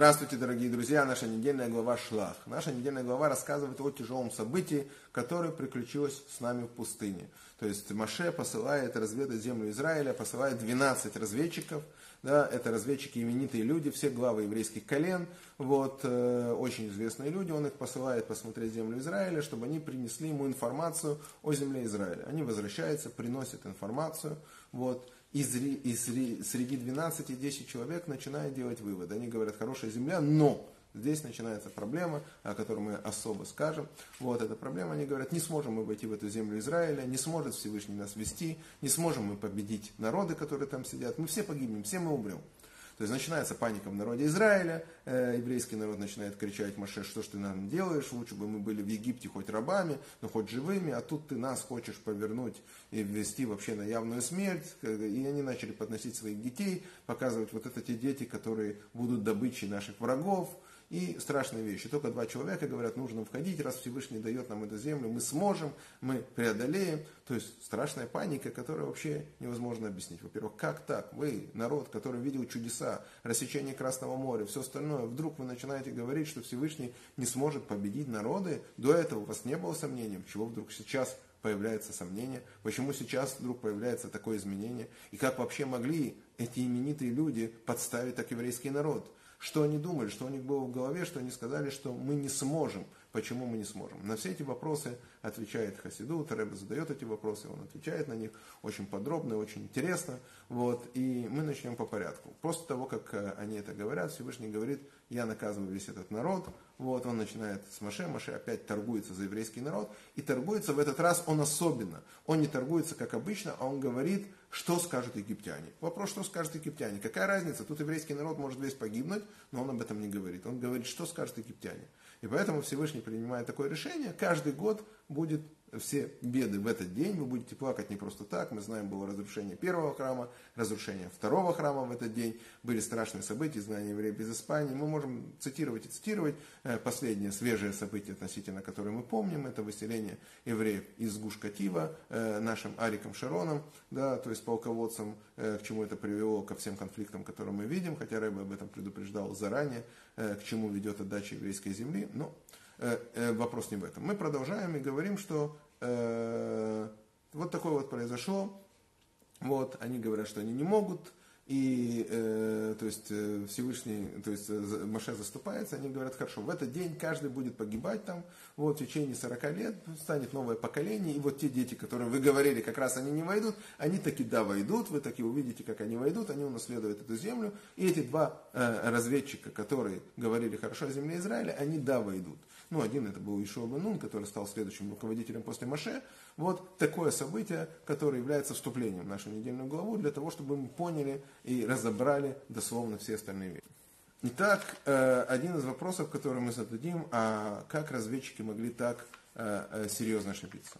Здравствуйте, дорогие друзья! Наша недельная глава Шлах. Наша недельная глава рассказывает о тяжелом событии, которое приключилось с нами в пустыне. То есть Маше посылает разведать землю Израиля, посылает 12 разведчиков. Да, это разведчики именитые люди, все главы еврейских колен, вот, э, очень известные люди. Он их посылает посмотреть землю Израиля, чтобы они принесли ему информацию о земле Израиля. Они возвращаются, приносят информацию. Вот, из, среди 12 10 человек начинают делать выводы. Они говорят, хорошая земля, но здесь начинается проблема, о которой мы особо скажем. Вот эта проблема, они говорят, не сможем мы войти в эту землю Израиля, не сможет Всевышний нас вести, не сможем мы победить народы, которые там сидят, мы все погибнем, все мы умрем. То есть начинается паника в народе Израиля, э, еврейский народ начинает кричать, Маше, что ж ты нам делаешь, лучше бы мы были в Египте хоть рабами, но хоть живыми, а тут ты нас хочешь повернуть и ввести вообще на явную смерть. И они начали подносить своих детей, показывать вот это те дети, которые будут добычей наших врагов. И страшные вещи. Только два человека говорят, нужно входить, раз Всевышний дает нам эту землю, мы сможем, мы преодолеем. То есть страшная паника, которую вообще невозможно объяснить. Во-первых, как так? Вы, народ, который видел чудеса, рассечение Красного моря, все остальное, вдруг вы начинаете говорить, что Всевышний не сможет победить народы. До этого у вас не было сомнений, чего вдруг сейчас появляется сомнение, почему сейчас вдруг появляется такое изменение, и как вообще могли эти именитые люди подставить так еврейский народ что они думали, что у них было в голове, что они сказали, что мы не сможем. Почему мы не сможем? На все эти вопросы отвечает Хасиду, Рэбе задает эти вопросы, он отвечает на них очень подробно, очень интересно. Вот, и мы начнем по порядку. После того, как э, они это говорят, Всевышний говорит, я наказываю весь этот народ. Вот, он начинает с Маше, Маше опять торгуется за еврейский народ. И торгуется в этот раз он особенно. Он не торгуется, как обычно, а он говорит, что скажут египтяне. Вопрос, что скажут египтяне. Какая разница? Тут еврейский народ может весь погибнуть, но он об этом не говорит. Он говорит, что скажут египтяне. И поэтому Всевышний принимает такое решение. Каждый год будет все беды в этот день, вы будете плакать не просто так. Мы знаем, было разрушение первого храма, разрушение второго храма в этот день. Были страшные события, знания евреев из Испании. Мы можем цитировать и цитировать. Э, последнее свежее событие, относительно которое мы помним, это выселение евреев из Гуш-Катива э, нашим Ариком Шароном, да, то есть полководцем, э, к чему это привело, ко всем конфликтам, которые мы видим, хотя Рэбе об этом предупреждал заранее, к чему ведет отдача еврейской земли. Но вопрос не в этом. Мы продолжаем и говорим, что э, вот такое вот произошло. Вот, они говорят, что они не могут, и э, то есть э, Всевышний, то есть э, Маше заступается, они говорят, хорошо, в этот день каждый будет погибать там, вот в течение 40 лет станет новое поколение, и вот те дети, которые вы говорили, как раз они не войдут, они таки да войдут, вы таки увидите, как они войдут, они унаследуют эту землю, и эти два э, разведчика, которые говорили хорошо о земле Израиля, они да войдут. Ну, один это был Ишуа Бенун, который стал следующим руководителем после Маше. Вот такое событие, которое является вступлением в нашу недельную главу, для того, чтобы мы поняли и разобрали дословно все остальные вещи. Итак, э, один из вопросов, который мы зададим, а как разведчики могли так э, э, серьезно ошибиться?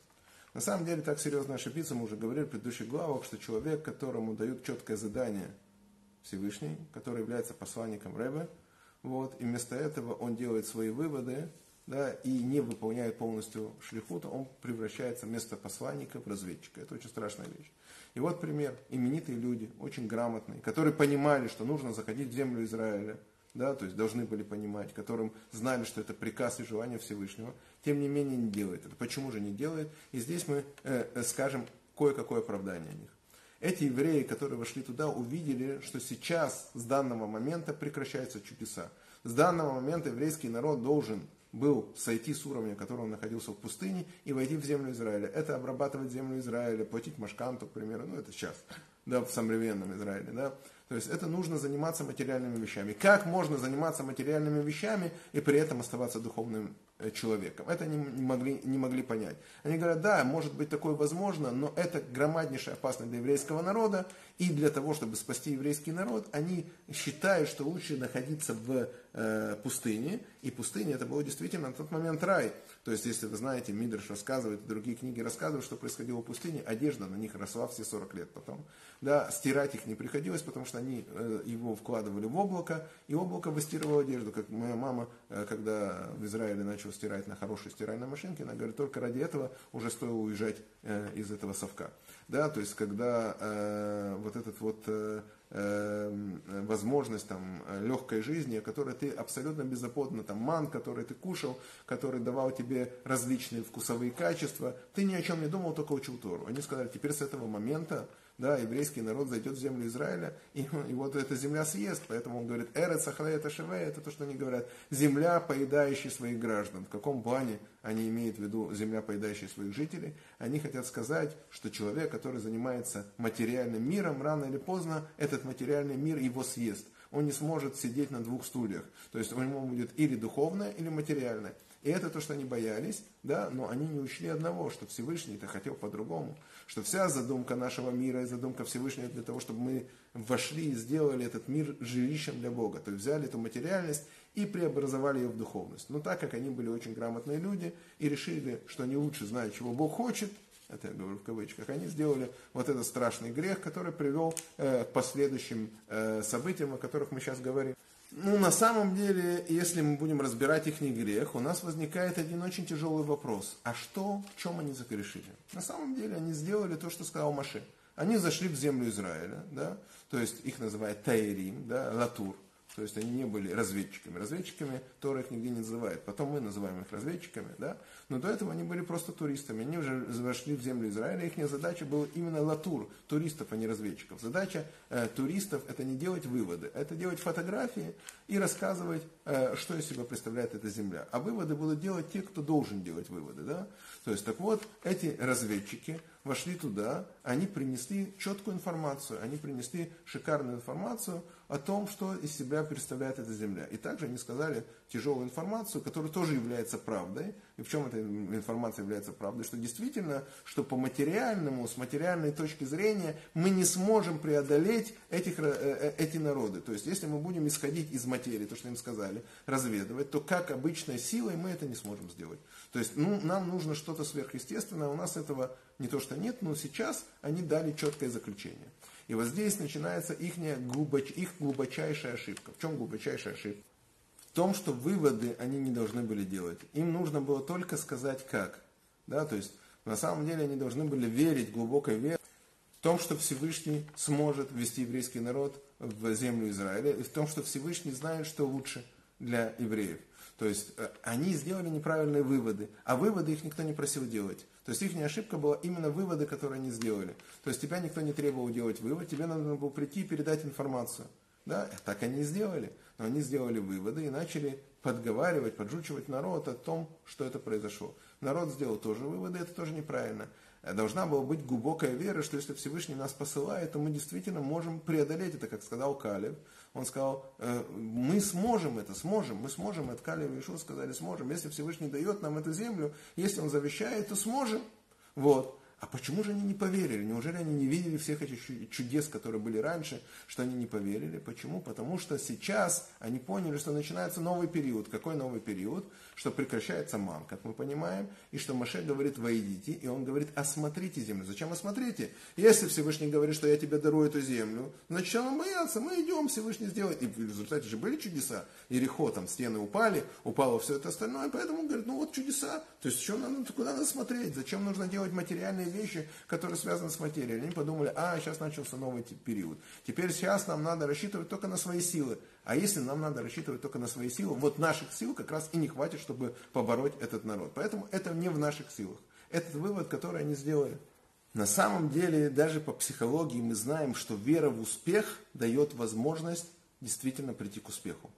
На самом деле, так серьезно ошибиться, мы уже говорили в предыдущих главах, что человек, которому дают четкое задание Всевышний, который является посланником Рэбе, вот, и вместо этого он делает свои выводы, да, и не выполняет полностью шлихута, он превращается вместо посланника в разведчика. Это очень страшная вещь. И вот пример. Именитые люди, очень грамотные, которые понимали, что нужно заходить в землю Израиля, да, то есть должны были понимать, которым знали, что это приказ и желание Всевышнего, тем не менее не делает это. Почему же не делает? И здесь мы э, э скажем кое-какое оправдание о них. Эти евреи, которые вошли туда, увидели, что сейчас, с данного момента, прекращаются чудеса. С данного момента еврейский народ должен был сойти с уровня, которого он находился в пустыне, и войти в землю Израиля. Это обрабатывать землю Израиля, платить машканту, к примеру, ну это сейчас, да, в современном Израиле, да. То есть это нужно заниматься материальными вещами. Как можно заниматься материальными вещами и при этом оставаться духовным Э, человеком. Это они не могли, не могли понять. Они говорят, да, может быть такое возможно, но это громаднейшая опасность для еврейского народа, и для того, чтобы спасти еврейский народ, они считают, что лучше находиться в э, пустыне, и пустыня это было действительно на тот момент рай. То есть, если вы знаете, Мидрш рассказывает, другие книги рассказывают, что происходило в пустыне, одежда на них росла все 40 лет потом. Да, стирать их не приходилось, потому что они э, его вкладывали в облако, и облако выстирывало одежду, как моя мама, э, когда в Израиле начал начал стирать на хорошей стиральной машинке, она говорит, только ради этого уже стоило уезжать э, из этого совка. Да, то есть, когда вот этот вот возможность там, легкой жизни, которой ты абсолютно беззаботно, там ман, который ты кушал, который давал тебе различные вкусовые качества, ты ни о чем не думал, только учил Тору. Они сказали, теперь с этого момента да, еврейский народ зайдет в землю Израиля, и, и вот эта земля съест. Поэтому он говорит, эрет сахале это шеве, это то, что они говорят, земля, поедающая своих граждан. В каком плане они имеют в виду земля, поедающая своих жителей? Они хотят сказать, что человек, который занимается материальным миром, рано или поздно этот материальный мир его съест. Он не сможет сидеть на двух стульях. То есть у него будет или духовное, или материальное. И это то, что они боялись, да, но они не учли одного, что Всевышний-то хотел по-другому, что вся задумка нашего мира и задумка Всевышнего для того, чтобы мы вошли и сделали этот мир жилищем для Бога. То есть взяли эту материальность и преобразовали ее в духовность. Но так как они были очень грамотные люди и решили, что они лучше знают, чего Бог хочет, это я говорю в кавычках, они сделали вот этот страшный грех, который привел э, к последующим э, событиям, о которых мы сейчас говорим. Ну, на самом деле, если мы будем разбирать их не грех, у нас возникает один очень тяжелый вопрос. А что, в чем они загрешили? На самом деле, они сделали то, что сказал Маше. Они зашли в землю Израиля, да, то есть их называют Таирим, да, Латур, то есть они не были разведчиками. Разведчиками Тора их нигде не называет. Потом мы называем их разведчиками. Да? Но до этого они были просто туристами. Они уже вошли в землю Израиля. Их задача была именно латур, туристов, а не разведчиков. Задача э, туристов это не делать выводы, это делать фотографии и рассказывать, э, что из себя представляет эта земля. А выводы будут делать те, кто должен делать выводы. Да? То есть, так вот, эти разведчики вошли туда, они принесли четкую информацию, они принесли шикарную информацию о том, что из себя представляет эта земля. И также они сказали тяжелую информацию, которая тоже является правдой. И в чем эта информация является правдой? Что действительно, что по материальному, с материальной точки зрения, мы не сможем преодолеть этих, э, э, эти народы. То есть, если мы будем исходить из материи, то, что им сказали, разведывать, то как обычной силой мы это не сможем сделать. То есть, ну, нам нужно что-то сверхъестественное, у нас этого не то, что нет, но сейчас они дали четкое заключение. И вот здесь начинается их, глубоч, их глубочайшая ошибка. В чем глубочайшая ошибка? В том, что выводы они не должны были делать. Им нужно было только сказать как. Да, то есть на самом деле они должны были верить, глубокой вере в том, что Всевышний сможет ввести еврейский народ в землю Израиля, и в том, что Всевышний знает, что лучше для евреев. То есть э, они сделали неправильные выводы, а выводы их никто не просил делать. То есть их ошибка была именно выводы, которые они сделали. То есть тебя никто не требовал делать вывод, тебе надо было прийти и передать информацию. Да, так они и сделали. Но они сделали выводы и начали подговаривать, поджучивать народ о том, что это произошло. Народ сделал тоже выводы, это тоже неправильно. Должна была быть глубокая вера, что если Всевышний нас посылает, то мы действительно можем преодолеть это, как сказал Калев. Он сказал, «Э, мы сможем это, сможем, мы сможем это. Калев и Ишуа сказали, сможем. Если Всевышний дает нам эту землю, если он завещает, то сможем. Вот. А почему же они не поверили? Неужели они не видели всех этих чудес, которые были раньше, что они не поверили? Почему? Потому что сейчас они поняли, что начинается новый период. Какой новый период? Что прекращается ман, как мы понимаем, и что Маше говорит «войдите», и он говорит «осмотрите землю». Зачем осмотрите? Если Всевышний говорит, что я тебе дарую эту землю, значит, что нам бояться? Мы идем, Всевышний сделает. И в результате же были чудеса. Ерехо, там стены упали, упало все это остальное, поэтому он говорит, ну вот чудеса. То есть, что надо, куда надо смотреть? Зачем нужно делать материальные вещи, которые связаны с материей. Они подумали, а, сейчас начался новый период. Теперь сейчас нам надо рассчитывать только на свои силы. А если нам надо рассчитывать только на свои силы, вот наших сил как раз и не хватит, чтобы побороть этот народ. Поэтому это не в наших силах. Этот вывод, который они сделали. На самом деле, даже по психологии мы знаем, что вера в успех дает возможность действительно прийти к успеху.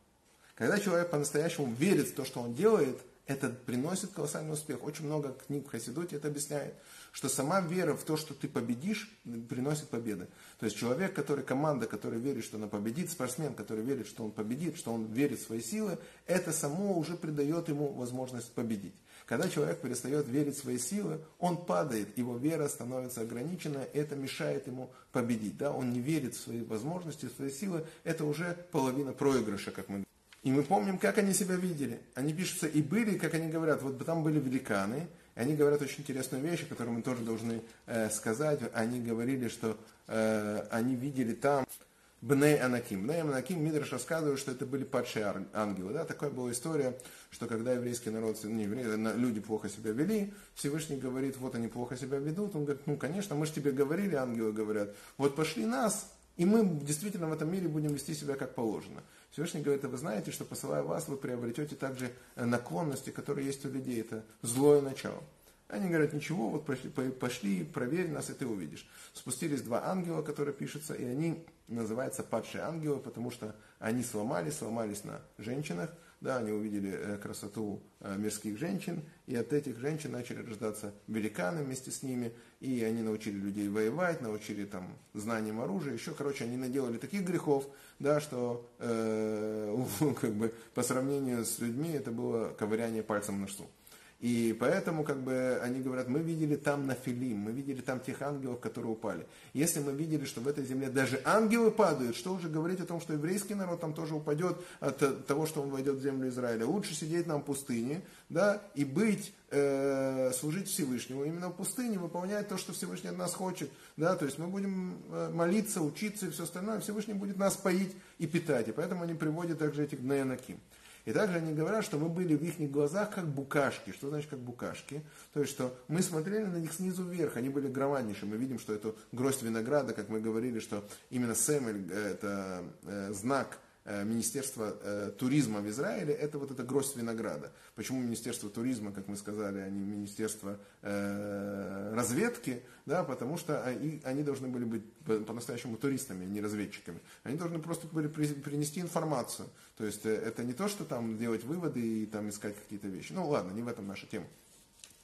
Когда человек по-настоящему верит в то, что он делает – это приносит колоссальный успех. Очень много книг в Хасидуте это объясняет, что сама вера в то, что ты победишь, приносит победы. То есть человек, который, команда, которая верит, что она победит, спортсмен, который верит, что он победит, что он верит в свои силы, это само уже придает ему возможность победить. Когда человек перестает верить в свои силы, он падает, его вера становится ограниченной, это мешает ему победить. Да? Он не верит в свои возможности, в свои силы, это уже половина проигрыша, как мы говорим. И мы помним, как они себя видели. Они пишутся и были, как они говорят, вот там были великаны, и они говорят очень интересную вещь, которую мы тоже должны э, сказать. Они говорили, что э, они видели там Бней Анаким. Бней Анаким Мидраш рассказывает, что это были падшие ангелы. Да? Такая была история, что когда еврейский народ, не евреи, люди плохо себя вели, Всевышний говорит, вот они плохо себя ведут. Он говорит, ну, конечно, мы же тебе говорили, ангелы говорят, вот пошли нас, и мы действительно в этом мире будем вести себя как положено. Всевышний говорит, а вы знаете, что посылая вас, вы приобретете также наклонности, которые есть у людей. Это злое начало. Они говорят, ничего, вот пошли, пошли, проверь нас, и ты увидишь. Спустились два ангела, которые пишутся, и они называются падшие ангелы, потому что они сломались, сломались на женщинах, да, они увидели э, красоту э, мирских женщин, и от этих женщин начали рождаться великаны вместе с ними, и они научили людей воевать, научили там знаниям оружия, еще, короче, они наделали таких грехов, да, что э, как бы по сравнению с людьми это было ковыряние пальцем на носу. И поэтому, как бы, они говорят, мы видели там Нафилим, мы видели там тех ангелов, которые упали. Если мы видели, что в этой земле даже ангелы падают, что уже говорить о том, что еврейский народ там тоже упадет от того, что он войдет в землю Израиля. Лучше сидеть нам в пустыне, да, и быть, э, служить Всевышнему именно в пустыне, выполнять то, что Всевышний от нас хочет, да, то есть мы будем э, молиться, учиться и все остальное, Всевышний будет нас поить и питать, и поэтому они приводят также этих Днеянаким. И также они говорят, что мы были в их глазах как букашки. Что значит как букашки? То есть, что мы смотрели на них снизу вверх, они были громаднейшие. Мы видим, что это гроздь винограда, как мы говорили, что именно Сэмель э, это э, знак Министерство э, туризма в Израиле, это вот эта гроздь винограда. Почему Министерство туризма, как мы сказали, а не Министерство э, разведки? Да, потому что они, они должны были быть по-настоящему туристами, а не разведчиками. Они должны просто были принести информацию. То есть это не то, что там делать выводы и там искать какие-то вещи. Ну ладно, не в этом наша тема.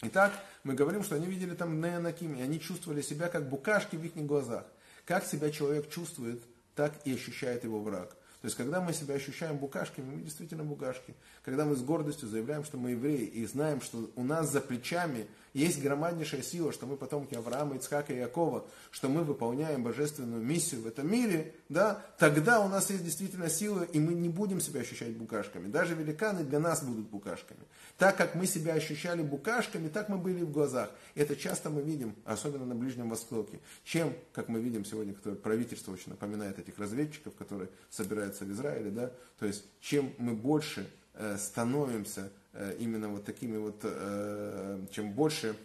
Итак, мы говорим, что они видели там Неонаким, и они чувствовали себя как букашки в их глазах. Как себя человек чувствует, так и ощущает его враг. Есть, когда мы себя ощущаем букашками, мы действительно букашки. Когда мы с гордостью заявляем, что мы евреи, и знаем, что у нас за плечами есть громаднейшая сила, что мы потомки Авраама, Ицхака и Якова, что мы выполняем божественную миссию в этом мире, да, тогда у нас есть действительно сила, и мы не будем себя ощущать букашками. Даже великаны для нас будут букашками. Так как мы себя ощущали букашками, так мы были в глазах. Это часто мы видим, особенно на Ближнем Востоке. Чем, как мы видим сегодня, правительство очень напоминает этих разведчиков, которые собираются в Израиле, да, то есть чем мы больше э, становимся именно вот такими вот, э, чем больше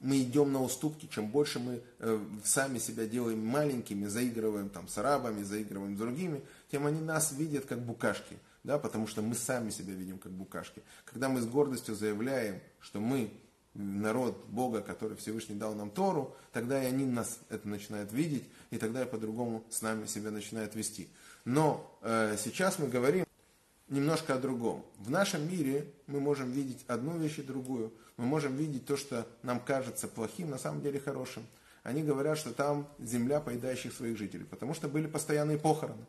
мы идем на уступки, чем больше мы э, сами себя делаем маленькими, заигрываем там с арабами, заигрываем с другими, тем они нас видят как букашки да, потому что мы сами себя видим как букашки. Когда мы с гордостью заявляем, что мы народ Бога, который Всевышний дал нам Тору, тогда и они нас это начинают видеть, и тогда и по-другому с нами себя начинают вести. Но э, сейчас мы говорим немножко о другом. В нашем мире мы можем видеть одну вещь и другую. Мы можем видеть то, что нам кажется плохим, на самом деле хорошим. Они говорят, что там земля поедающих своих жителей, потому что были постоянные похороны.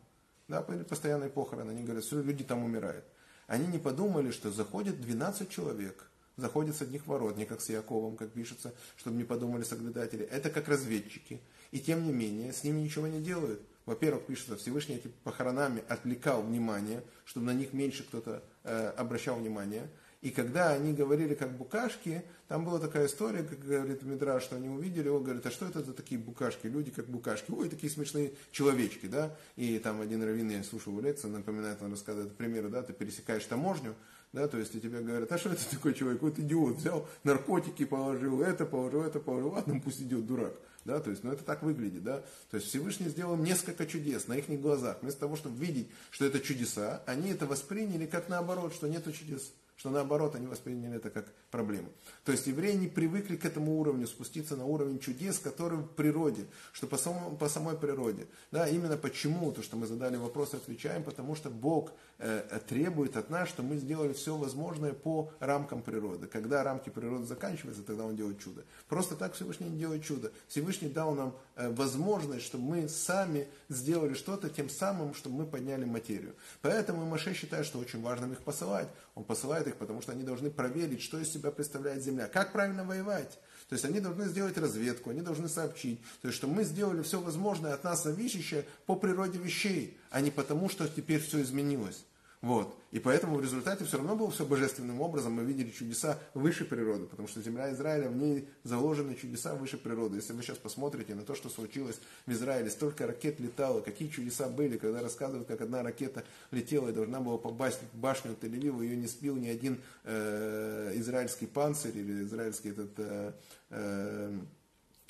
Да, были постоянные похороны. Они говорят, что люди там умирают. Они не подумали, что заходит 12 человек, заходят с одних ворот, не как с Яковом, как пишется, чтобы не подумали соглядатели. Это как разведчики. И тем не менее, с ними ничего не делают. Во-первых, пишется, Всевышний эти похоронами отвлекал внимание, чтобы на них меньше кто-то э, обращал внимание. И когда они говорили как букашки, там была такая история, как говорит Мидра, что они увидели, он говорит, а что это за такие букашки, люди как букашки, ой, такие смешные человечки, да, и там один раввин, я слушал лекцию, напоминает, он рассказывает примеры, да, ты пересекаешь таможню, да, то есть и тебе говорят, а что это такой человек, вот идиот, взял наркотики положил, это положил, это положил, ладно, пусть идет дурак, да, то есть, ну это так выглядит, да, то есть Всевышний сделал несколько чудес на их глазах, вместо того, чтобы видеть, что это чудеса, они это восприняли как наоборот, что нету чудес что наоборот они восприняли это как проблему. То есть евреи не привыкли к этому уровню, спуститься на уровень чудес, который в природе, что по, самому, по самой природе. Да, именно почему, то, что мы задали вопрос, отвечаем, потому что Бог э, требует от нас, что мы сделали все возможное по рамкам природы. Когда рамки природы заканчиваются, тогда Он делает чудо. Просто так Всевышний не делает чудо. Всевышний дал нам э, возможность, чтобы мы сами сделали что-то тем самым, чтобы мы подняли материю. Поэтому Маше считает, что очень важно их посылать. Он посылает их, потому что они должны проверить, что из себя представляет земля, как правильно воевать. То есть они должны сделать разведку, они должны сообщить, то есть, что мы сделали все возможное от нас зависящее по природе вещей, а не потому, что теперь все изменилось. Вот. И поэтому в результате все равно было все божественным образом. Мы видели чудеса выше природы, потому что земля Израиля, в ней заложены чудеса выше природы. Если вы сейчас посмотрите на то, что случилось в Израиле, столько ракет летало, какие чудеса были, когда рассказывают, как одна ракета летела и должна была попасть в башню Тель-Авива, ее не сбил ни один э, израильский панцирь или израильский этот... Э, э,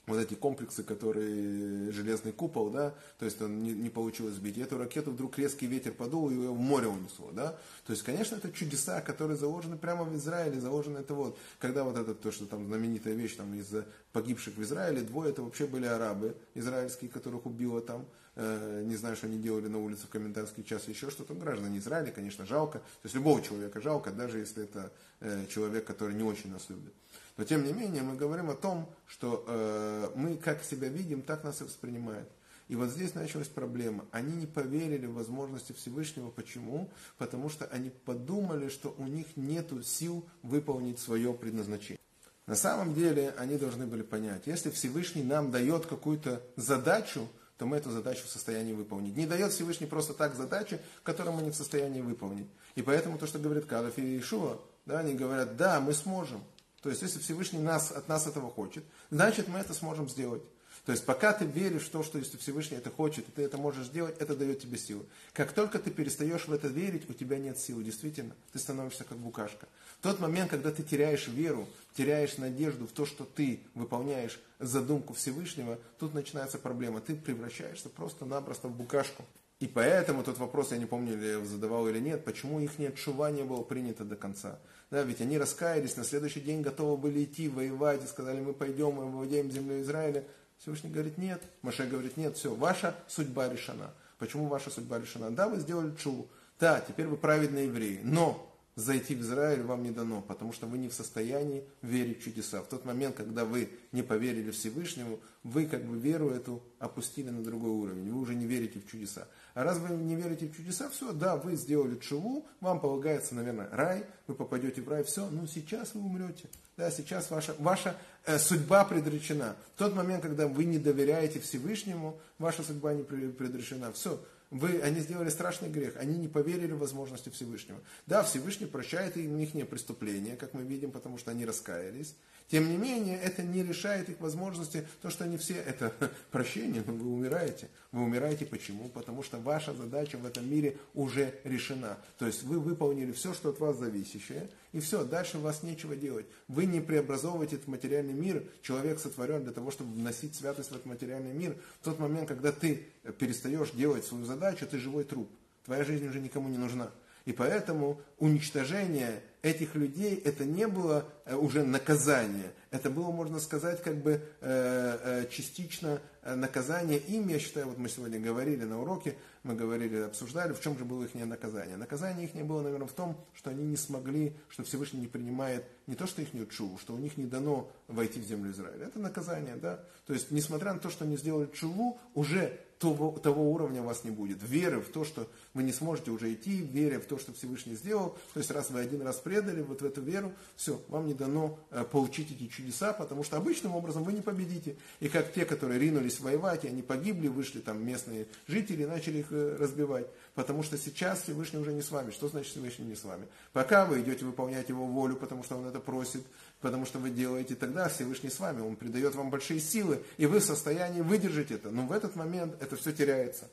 вот эти комплексы, которые железный купол, да, то есть он не, не получилось сбить. И эту ракету вдруг резкий ветер подул, и ее в море унесло, да. То есть, конечно, это чудеса, которые заложены прямо в Израиле, заложены это вот, когда вот это то, что там знаменитая вещь там из погибших в Израиле, двое это вообще были арабы израильские, которых убило там, э, не знаю, что они делали на улице в комендантский час, еще что-то, граждане Израиля, конечно, жалко, то есть любого человека жалко, даже если это э, человек, который не очень нас любит. Но тем не менее мы говорим о том, что э, мы как себя видим, так нас и воспринимают. И вот здесь началась проблема. Они не поверили в возможности Всевышнего. Почему? Потому что они подумали, что у них нет сил выполнить свое предназначение. На самом деле они должны были понять, если Всевышний нам дает какую-то задачу, то мы эту задачу в состоянии выполнить. Не дает Всевышний просто так задачи, которые мы не в состоянии выполнить. И поэтому то, что говорит Калаф и Ишуа, да, они говорят, да, мы сможем. То есть, если Всевышний нас, от нас этого хочет, значит, мы это сможем сделать. То есть, пока ты веришь в то, что если Всевышний это хочет, и ты это можешь сделать, это дает тебе силы. Как только ты перестаешь в это верить, у тебя нет силы. Действительно, ты становишься как букашка. В тот момент, когда ты теряешь веру, теряешь надежду в то, что ты выполняешь задумку Всевышнего, тут начинается проблема. Ты превращаешься просто-напросто в букашку. И поэтому тот вопрос, я не помню, я задавал или нет, почему их нет шува не было принято до конца. Да, ведь они раскаялись, на следующий день готовы были идти, воевать, и сказали, мы пойдем, мы выводим землю Израиля. Всевышний говорит, нет. Маше говорит, нет, все, ваша судьба решена. Почему ваша судьба решена? Да, вы сделали чу. Да, теперь вы праведные евреи. Но зайти в Израиль вам не дано, потому что вы не в состоянии верить в чудеса. В тот момент, когда вы не поверили Всевышнему, вы как бы веру эту опустили на другой уровень, вы уже не верите в чудеса. А раз вы не верите в чудеса, все, да, вы сделали чуву, вам полагается, наверное, рай, вы попадете в рай, все, ну сейчас вы умрете. Да, сейчас ваша, ваша э, судьба предречена. В тот момент, когда вы не доверяете Всевышнему, ваша судьба не предрешена. Все, вы, они сделали страшный грех, они не поверили в возможности Всевышнего. Да, Всевышний прощает им их преступления, как мы видим, потому что они раскаялись. Тем не менее, это не решает их возможности, то, что они все, это прощение, но вы умираете. Вы умираете почему? Потому что ваша задача в этом мире уже решена. То есть вы выполнили все, что от вас зависящее, и все, дальше у вас нечего делать. Вы не преобразовываете этот материальный мир, человек сотворен для того, чтобы вносить святость в этот материальный мир. В тот момент, когда ты перестаешь делать свою задачу, ты живой труп. Твоя жизнь уже никому не нужна. И поэтому уничтожение этих людей это не было э, уже наказание, это было, можно сказать, как бы э, э, частично наказание им, я считаю, вот мы сегодня говорили на уроке, мы говорили, обсуждали, в чем же было их наказание. Наказание их не было, наверное, в том, что они не смогли, что Всевышний не принимает не то, что их не чуву, что у них не дано войти в землю Израиля. Это наказание, да. То есть, несмотря на то, что они сделали чуву, уже того, того уровня у вас не будет. Веры в то, что вы не сможете уже идти, веря в то, что Всевышний сделал. То есть, раз вы один раз предали вот в эту веру, все, вам не дано э, получить эти чудеса, потому что обычным образом вы не победите. И как те, которые ринулись воевать, и они погибли, вышли там местные жители, начали их э, разбивать. Потому что сейчас Всевышний уже не с вами. Что значит Всевышний не с вами? Пока вы идете выполнять его волю, потому что он это просит, потому что вы делаете, тогда Всевышний с вами, Он придает вам большие силы, и вы в состоянии выдержать это. Но в этот момент это все теряется.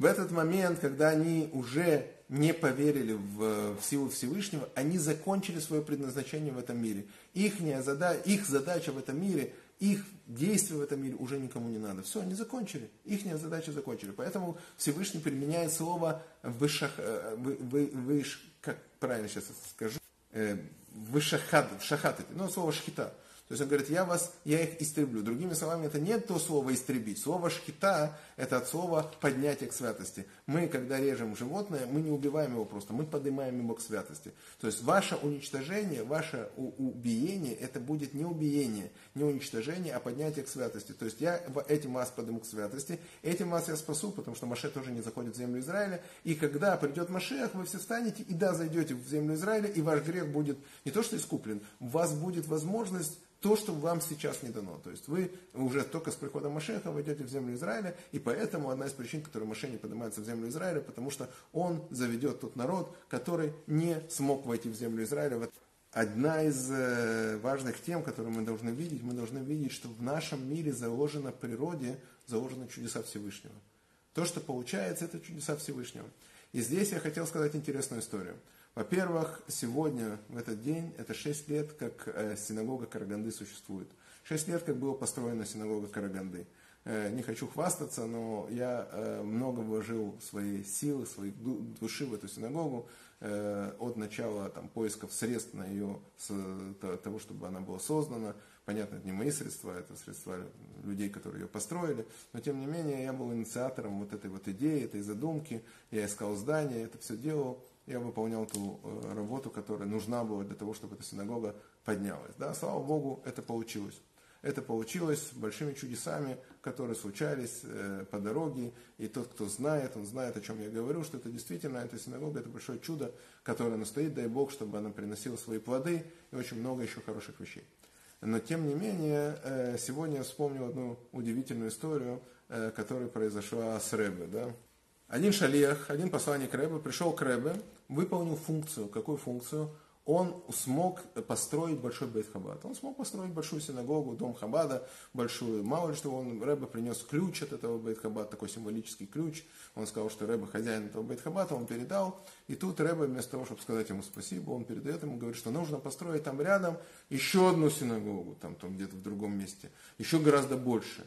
В этот момент, когда они уже не поверили в, в силу Всевышнего, они закончили свое предназначение в этом мире. Ихняя зада, их задача в этом мире, их действия в этом мире уже никому не надо. Все, они закончили. Ихняя задача закончили. Поэтому Всевышний применяет слово вышах, э, вы, вы, выш, как правильно сейчас скажу, э, вышахат, шахатать, ну, слово шхита. То есть он говорит, я вас, я их истреблю. Другими словами, это не то слово истребить. Слово шхита – это от слова поднятие к святости. Мы, когда режем животное, мы не убиваем его просто, мы поднимаем его к святости. То есть ваше уничтожение, ваше убиение, это будет не убиение, не уничтожение, а поднятие к святости. То есть я этим вас подниму к святости, этим вас я спасу, потому что Маше тоже не заходит в землю Израиля. И когда придет Машех, вы все встанете и да, зайдете в землю Израиля, и ваш грех будет не то что искуплен, у вас будет возможность то, что вам сейчас не дано. То есть вы уже только с приходом Машеха войдете в землю Израиля, и поэтому одна из причин, которой Машех не поднимается в землю Израиля, потому что он заведет тот народ, который не смог войти в землю Израиля. Одна из э, важных тем, которую мы должны видеть, мы должны видеть, что в нашем мире заложено природе, заложены чудеса Всевышнего. То, что получается, это чудеса Всевышнего. И здесь я хотел сказать интересную историю. Во-первых, сегодня, в этот день, это 6 лет, как э, синагога Караганды существует. 6 лет, как была построена синагога Караганды. Э, не хочу хвастаться, но я э, много вложил своей силы, своей души в эту синагогу от начала там, поисков средств на ее, с того, чтобы она была создана. Понятно, это не мои средства, это средства людей, которые ее построили, но тем не менее я был инициатором вот этой вот идеи, этой задумки, я искал здание, это все делал я выполнял ту э, работу, которая нужна была для того, чтобы эта синагога поднялась. Да, слава Богу, это получилось. Это получилось большими чудесами, которые случались э, по дороге. И тот, кто знает, он знает, о чем я говорю, что это действительно, эта синагога, это большое чудо, которое настоит, дай Бог, чтобы она приносила свои плоды и очень много еще хороших вещей. Но тем не менее, э, сегодня я вспомнил одну удивительную историю, э, которая произошла с Рэбе. Да? Один шалех, один посланник Рэбе пришел к Рэбе, выполнил функцию. Какую функцию? Он смог построить большой бейт Хаббат. Он смог построить большую синагогу, дом Хабада, большую. Мало ли что, он, Рэбе принес ключ от этого бейт Хаббат, такой символический ключ. Он сказал, что Рэбе хозяин этого бейт Хаббата, он передал. И тут Рэбе, вместо того, чтобы сказать ему спасибо, он передает ему, говорит, что нужно построить там рядом еще одну синагогу, там, там где-то в другом месте, еще гораздо больше.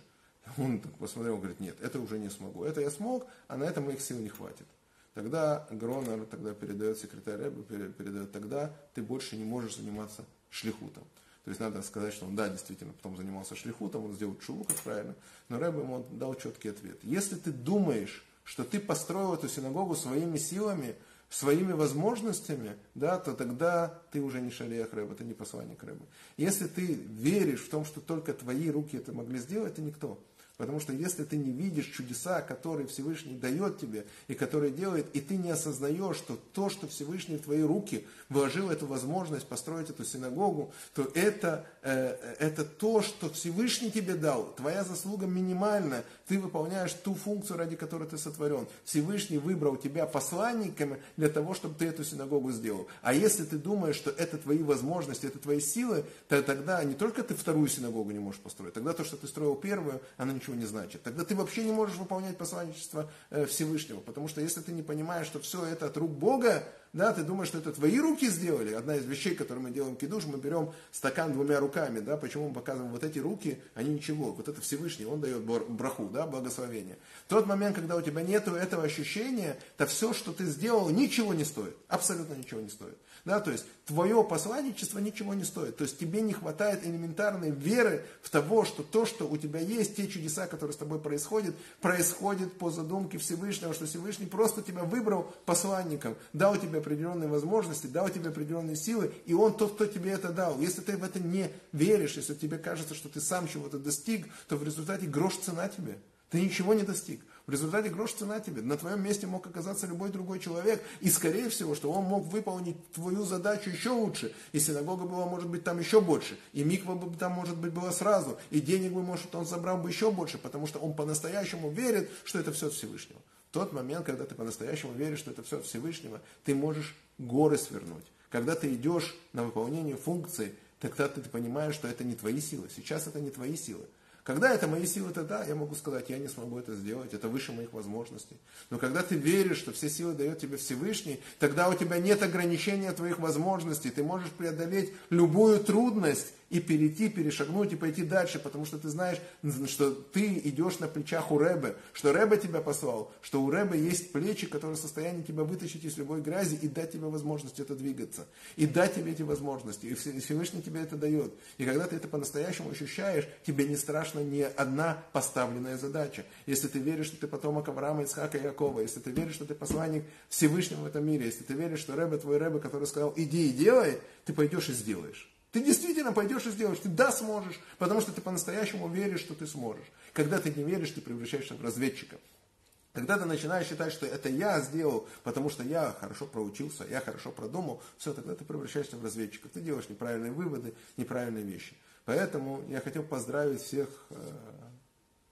Он так посмотрел, говорит, нет, это уже не смогу. Это я смог, а на это моих сил не хватит. Тогда Гронер тогда передает секретарь Рэбе, передает, тогда ты больше не можешь заниматься шлихутом. То есть надо сказать, что он, да, действительно, потом занимался шлихутом, он сделал чулу, как правильно, но Рэбе ему дал четкий ответ. Если ты думаешь, что ты построил эту синагогу своими силами, своими возможностями, да, то тогда ты уже не шалеях Рэба, ты не посланник Рэба. Если ты веришь в том, что только твои руки это могли сделать, ты никто. Потому что если ты не видишь чудеса, которые Всевышний дает тебе и которые делает, и ты не осознаешь, что то, что Всевышний в твои руки вложил эту возможность построить эту синагогу, то это, э, это то, что Всевышний тебе дал. Твоя заслуга минимальна. Ты выполняешь ту функцию, ради которой ты сотворен. Всевышний выбрал тебя посланниками для того, чтобы ты эту синагогу сделал. А если ты думаешь, что это твои возможности, это твои силы, то тогда не только ты вторую синагогу не можешь построить, тогда то, что ты строил первую, оно не ничего не значит. Тогда ты вообще не можешь выполнять посланничество э, Всевышнего. Потому что если ты не понимаешь, что все это от рук Бога, да, ты думаешь, что это твои руки сделали. Одна из вещей, которые мы делаем кидуш, мы берем стакан двумя руками, да, почему мы показываем вот эти руки, они ничего. Вот это Всевышний, он дает браху, да, благословение. В тот момент, когда у тебя нет этого ощущения, то все, что ты сделал, ничего не стоит. Абсолютно ничего не стоит. Да, то есть твое посланничество ничего не стоит. То есть тебе не хватает элементарной веры в того, что то, что у тебя есть, те чудеса, которые с тобой происходят, происходят по задумке Всевышнего, что Всевышний просто тебя выбрал посланником, дал тебе определенные возможности, дал тебе определенные силы, и Он тот, кто тебе это дал. Если ты в это не веришь, если тебе кажется, что ты сам чего-то достиг, то в результате грош цена тебе. Ты ничего не достиг. В результате грош цена тебе. На твоем месте мог оказаться любой другой человек. И скорее всего, что он мог выполнить твою задачу еще лучше. И синагога была, может быть, там еще больше. И миква бы там, может быть, была сразу. И денег бы, может, он забрал бы еще больше. Потому что он по-настоящему верит, что это все от Всевышнего. Тот момент, когда ты по-настоящему веришь, что это все от Всевышнего, ты можешь горы свернуть. Когда ты идешь на выполнение функции, тогда ты понимаешь, что это не твои силы. Сейчас это не твои силы. Когда это мои силы, тогда я могу сказать, я не смогу это сделать, это выше моих возможностей. Но когда ты веришь, что все силы дает тебе Всевышний, тогда у тебя нет ограничения твоих возможностей, ты можешь преодолеть любую трудность и перейти, перешагнуть и пойти дальше, потому что ты знаешь, что ты идешь на плечах у Рэбе, что Рэбе тебя послал, что у Рэбе есть плечи, которые в состоянии тебя вытащить из любой грязи и дать тебе возможность это двигаться, и дать тебе эти возможности, и Всевышний тебе это дает. И когда ты это по-настоящему ощущаешь, тебе не страшно ни одна поставленная задача. Если ты веришь, что ты потомок Авраама, Ицхака и Якова, если ты веришь, что ты посланник Всевышнего в этом мире, если ты веришь, что Рэбе твой Рэбе, который сказал, иди и делай, ты пойдешь и сделаешь. Ты действительно пойдешь и сделаешь. Ты да сможешь, потому что ты по-настоящему веришь, что ты сможешь. Когда ты не веришь, ты превращаешься в разведчика. Когда ты начинаешь считать, что это я сделал, потому что я хорошо проучился, я хорошо продумал, все, тогда ты превращаешься в разведчика. Ты делаешь неправильные выводы, неправильные вещи. Поэтому я хотел поздравить всех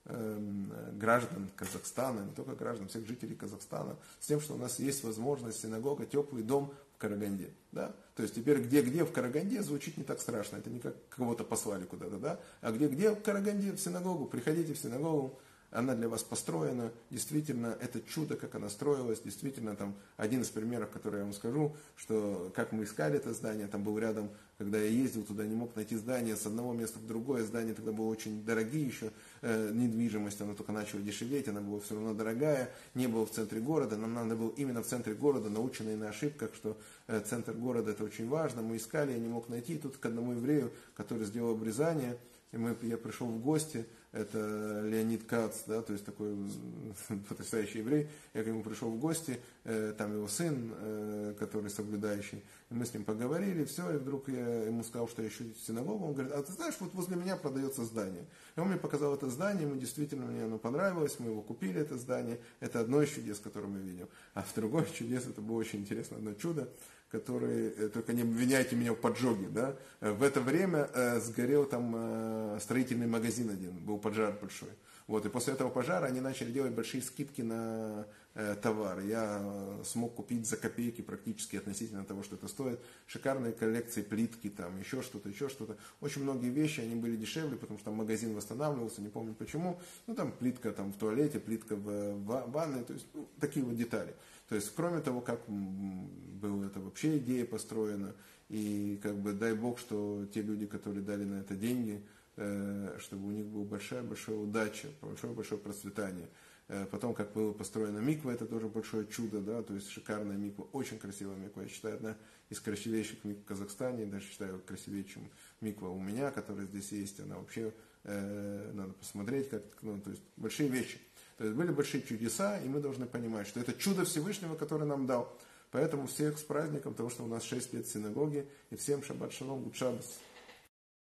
Эм, граждан Казахстана, не только граждан, всех жителей Казахстана, с тем, что у нас есть возможность синагога, теплый дом Караганде. Да? То есть теперь где-где в Караганде звучит не так страшно, это не как кого-то послали куда-то, да? а где-где в Караганде, в синагогу, приходите в синагогу, она для вас построена, действительно, это чудо, как она строилась, действительно, там, один из примеров, который я вам скажу, что, как мы искали это здание, там был рядом, когда я ездил туда, не мог найти здание с одного места в другое, здание тогда было очень дорогие еще, э, недвижимость, она только начала дешеветь, она была все равно дорогая, не было в центре города, нам надо было именно в центре города, наученные на ошибках, что э, центр города это очень важно, мы искали, я не мог найти, тут к одному еврею, который сделал обрезание, и мы, я пришел в гости, это Леонид Кац, да, то есть такой потрясающий еврей. Я к нему пришел в гости, э, там его сын, э, который соблюдающий, мы с ним поговорили, все, и вдруг я ему сказал, что я ищу синагогу, он говорит, а ты знаешь, вот возле меня продается здание. И он мне показал это здание, ему действительно мне оно понравилось, мы его купили, это здание, это одно из чудес, которое мы видим. А в другое чудес, это было очень интересно, одно чудо, который, э, только не обвиняйте меня в поджоге, да, э, в это время э, сгорел там э, строительный магазин один, был пожар большой. Вот, и после этого пожара они начали делать большие скидки на э, товары. Я э, смог купить за копейки практически относительно того, что это стоит. Шикарные коллекции плитки, там еще что-то, еще что-то. Очень многие вещи, они были дешевле, потому что там магазин восстанавливался, не помню почему. Ну, там плитка там, в туалете, плитка в, в ванной, то есть ну, такие вот детали. То есть, кроме того, как была это вообще идея построена, и как бы дай бог, что те люди, которые дали на это деньги, э, чтобы у них была большая-большая удача, большое-большое процветание. Э, потом, как было построено миква, это тоже большое чудо, да, то есть шикарная миква, очень красивая миква. Я считаю, одна из красивейших микв в Казахстане, даже считаю красивее, чем миква у меня, которая здесь есть. Она вообще, э, надо посмотреть, как, ну, то есть большие вещи. То есть были большие чудеса, и мы должны понимать, что это чудо Всевышнего, который нам дал. Поэтому всех с праздником того, что у нас 6 лет синагоги, и всем шаббат шалом, гуд шаббас.